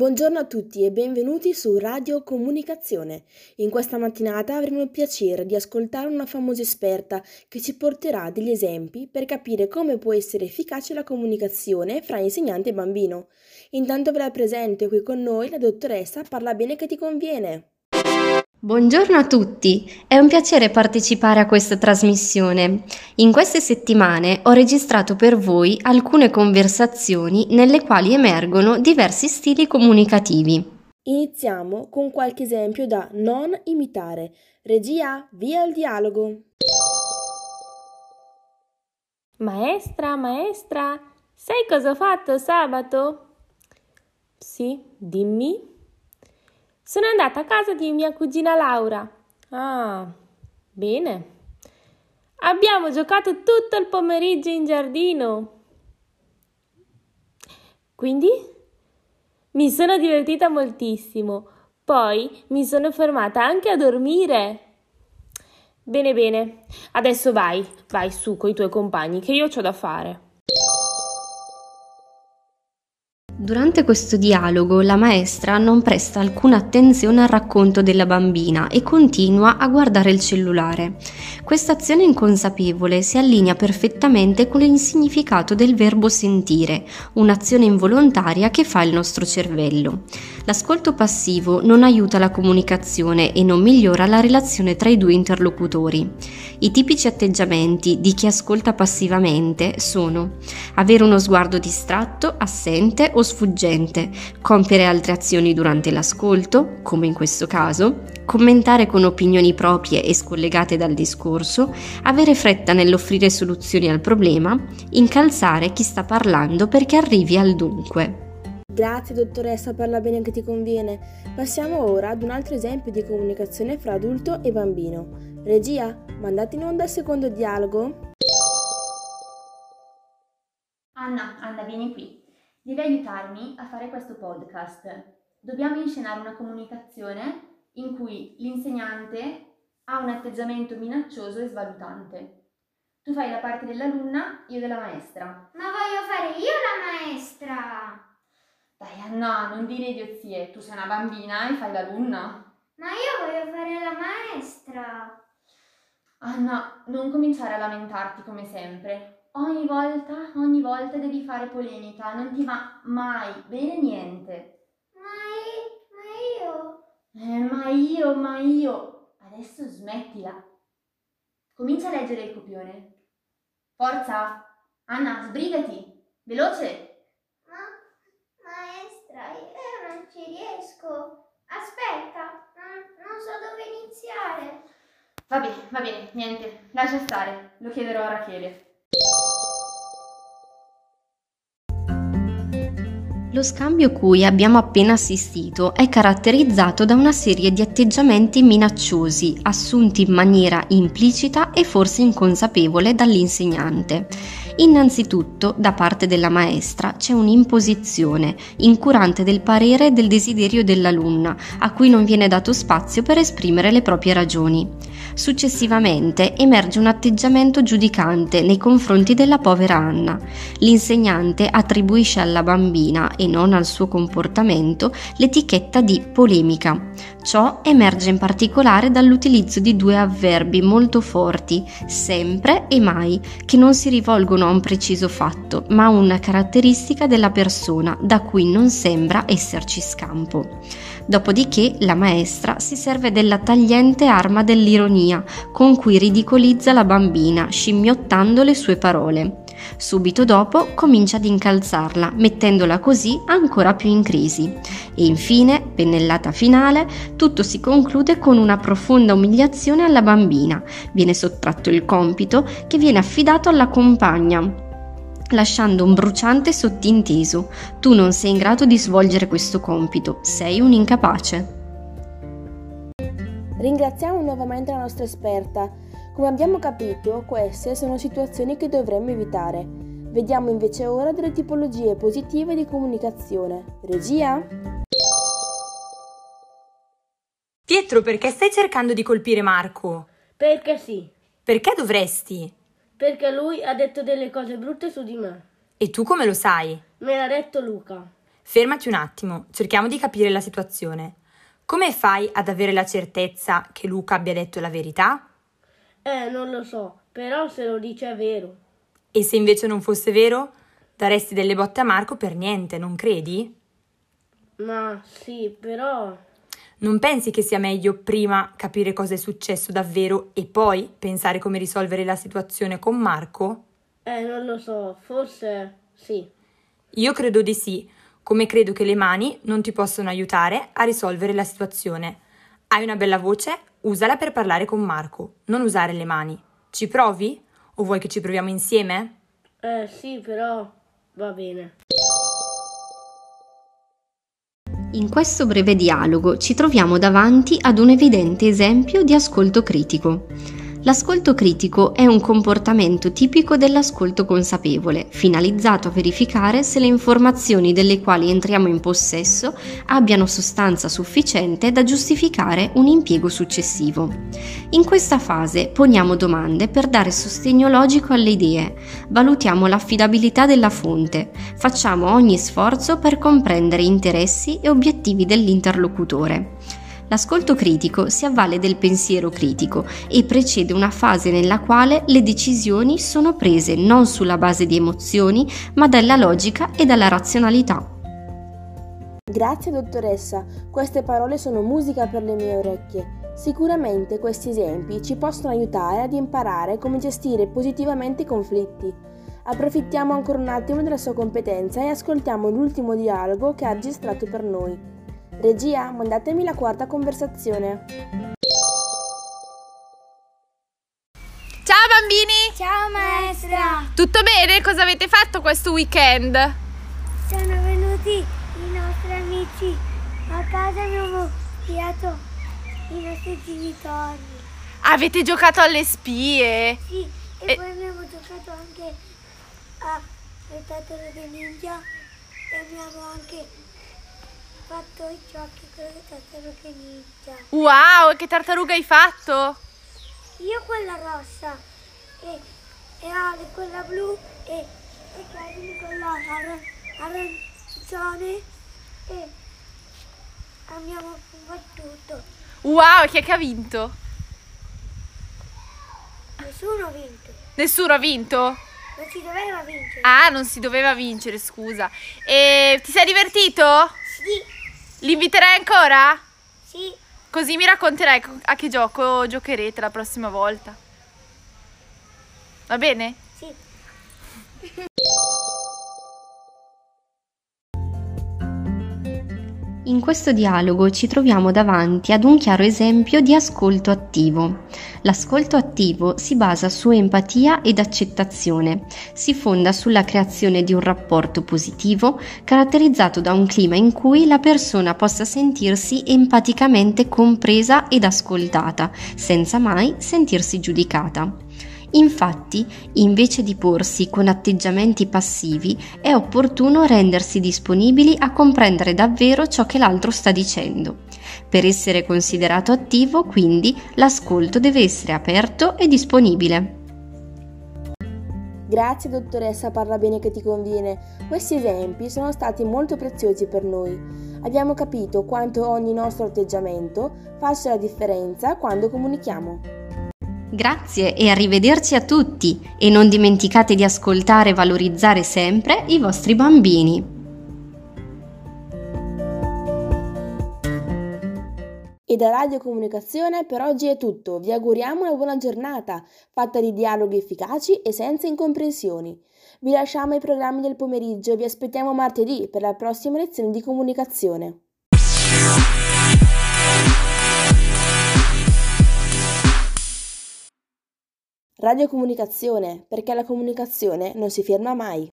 Buongiorno a tutti e benvenuti su Radio Comunicazione. In questa mattinata avremo il piacere di ascoltare una famosa esperta che ci porterà degli esempi per capire come può essere efficace la comunicazione fra insegnante e bambino. Intanto ve la presento qui con noi la dottoressa Parla bene che ti conviene. Buongiorno a tutti, è un piacere partecipare a questa trasmissione. In queste settimane ho registrato per voi alcune conversazioni nelle quali emergono diversi stili comunicativi. Iniziamo con qualche esempio da non imitare. Regia, via il dialogo. Maestra, maestra, sai cosa ho fatto sabato? Sì, dimmi. Sono andata a casa di mia cugina Laura. Ah, bene. Abbiamo giocato tutto il pomeriggio in giardino. Quindi? Mi sono divertita moltissimo. Poi mi sono fermata anche a dormire. Bene, bene. Adesso vai, vai su coi tuoi compagni, che io ho da fare. Durante questo dialogo la maestra non presta alcuna attenzione al racconto della bambina e continua a guardare il cellulare. Questa azione inconsapevole si allinea perfettamente con il significato del verbo sentire, un'azione involontaria che fa il nostro cervello. L'ascolto passivo non aiuta la comunicazione e non migliora la relazione tra i due interlocutori. I tipici atteggiamenti di chi ascolta passivamente sono avere uno sguardo distratto, assente o sfuggente, compiere altre azioni durante l'ascolto, come in questo caso, commentare con opinioni proprie e scollegate dal discorso, avere fretta nell'offrire soluzioni al problema, incalzare chi sta parlando perché arrivi al dunque. Grazie dottoressa, parla bene che ti conviene. Passiamo ora ad un altro esempio di comunicazione fra adulto e bambino. Regia, mandate in onda il secondo dialogo. Anna, Anna, vieni qui. Devi aiutarmi a fare questo podcast. Dobbiamo inscenare una comunicazione in cui l'insegnante ha un atteggiamento minaccioso e svalutante. Tu fai la parte dell'alunna, io della maestra. Ma voglio fare io la maestra! Dai Anna, non dire idiozie, tu sei una bambina e fai l'alunna. Ma io voglio fare la maestra! Anna, non cominciare a lamentarti come sempre. Ogni volta, ogni volta devi fare polemica, non ti va mai bene niente. Ma, io, ma io... Eh, ma io, ma io... Adesso smettila. Comincia a leggere il copione. Forza! Anna, sbrigati! Veloce! Ma, maestra, io non ci riesco. Aspetta, non, non so dove iniziare. Va bene, va bene, niente, lascia stare, lo chiederò a Rachele. Lo scambio cui abbiamo appena assistito è caratterizzato da una serie di atteggiamenti minacciosi, assunti in maniera implicita e forse inconsapevole dall'insegnante. Innanzitutto, da parte della maestra c'è un'imposizione, incurante del parere e del desiderio dell'alunna, a cui non viene dato spazio per esprimere le proprie ragioni. Successivamente emerge un atteggiamento giudicante nei confronti della povera Anna. L'insegnante attribuisce alla bambina e non al suo comportamento l'etichetta di polemica. Ciò emerge in particolare dall'utilizzo di due avverbi molto forti, sempre e mai, che non si rivolgono a un preciso fatto, ma a una caratteristica della persona da cui non sembra esserci scampo. Dopodiché la maestra si serve della tagliente arma dell'ironia con cui ridicolizza la bambina, scimmiottando le sue parole. Subito dopo comincia ad incalzarla, mettendola così ancora più in crisi. E infine, pennellata finale, tutto si conclude con una profonda umiliazione alla bambina. Viene sottratto il compito che viene affidato alla compagna, lasciando un bruciante sottinteso. Tu non sei in grado di svolgere questo compito, sei un incapace. Ringraziamo nuovamente la nostra esperta. Come abbiamo capito, queste sono situazioni che dovremmo evitare. Vediamo invece ora delle tipologie positive di comunicazione. Regia? Pietro, perché stai cercando di colpire Marco? Perché sì. Perché dovresti? Perché lui ha detto delle cose brutte su di me. E tu come lo sai? Me l'ha detto Luca. Fermati un attimo, cerchiamo di capire la situazione. Come fai ad avere la certezza che Luca abbia detto la verità? Eh, non lo so, però se lo dice è vero. E se invece non fosse vero? Daresti delle botte a Marco per niente, non credi? Ma sì, però... Non pensi che sia meglio prima capire cosa è successo davvero e poi pensare come risolvere la situazione con Marco? Eh, non lo so, forse sì. Io credo di sì, come credo che le mani non ti possono aiutare a risolvere la situazione. Hai una bella voce? Usala per parlare con Marco, non usare le mani. Ci provi? O vuoi che ci proviamo insieme? Eh sì, però va bene. In questo breve dialogo ci troviamo davanti ad un evidente esempio di ascolto critico. L'ascolto critico è un comportamento tipico dell'ascolto consapevole, finalizzato a verificare se le informazioni delle quali entriamo in possesso abbiano sostanza sufficiente da giustificare un impiego successivo. In questa fase poniamo domande per dare sostegno logico alle idee, valutiamo l'affidabilità della fonte, facciamo ogni sforzo per comprendere interessi e obiettivi dell'interlocutore. L'ascolto critico si avvale del pensiero critico e precede una fase nella quale le decisioni sono prese non sulla base di emozioni, ma dalla logica e dalla razionalità. Grazie dottoressa, queste parole sono musica per le mie orecchie. Sicuramente questi esempi ci possono aiutare ad imparare come gestire positivamente i conflitti. Approfittiamo ancora un attimo della sua competenza e ascoltiamo l'ultimo dialogo che ha registrato per noi. Regia, mandatemi la quarta conversazione. Ciao bambini! Ciao maestra! Tutto bene? Cosa avete fatto questo weekend? Sono venuti i nostri amici a casa e abbiamo spiato i nostri genitori. Avete giocato alle spie? Sì, e, E- poi abbiamo giocato anche a Le Tartarughe Ninja e abbiamo anche fatto i giochi con le Tartarughe Ninja. Wow, che tartaruga hai fatto? Io quella rossa e, e Ale quella blu e, e Kevin quella aran- arancione e abbiamo combattuto. Wow, chi è che ha vinto? Nessuno ha vinto, Nessuno ha vinto? non si doveva vincere. Ah, non si doveva vincere, scusa. E ti sei divertito? Sì, Li inviterai ancora? sì, Così mi racconterai co- a che gioco giocherete la prossima volta. Va bene? sì. In questo dialogo ci troviamo davanti ad un chiaro esempio di ascolto attivo. L'ascolto attivo si basa su empatia ed accettazione, si fonda sulla creazione di un rapporto positivo caratterizzato da un clima in cui la persona possa sentirsi empaticamente compresa ed ascoltata, senza mai sentirsi giudicata. Infatti, invece di porsi con atteggiamenti passivi, è opportuno rendersi disponibili a comprendere davvero ciò che l'altro sta dicendo. Per essere considerato attivo, quindi, l'ascolto deve essere aperto e disponibile. Grazie dottoressa, parla bene che ti conviene. Questi esempi sono stati molto preziosi per noi. Abbiamo capito quanto ogni nostro atteggiamento faccia la differenza quando comunichiamo. Grazie e arrivederci a tutti e non dimenticate di ascoltare e valorizzare sempre i vostri bambini. E da Radio Comunicazione per oggi è tutto. Vi auguriamo una buona giornata, fatta di dialoghi efficaci e senza incomprensioni. Vi lasciamo ai programmi del pomeriggio e vi aspettiamo martedì per la prossima lezione di comunicazione. Radio Comunicazione, perché la comunicazione non si ferma mai.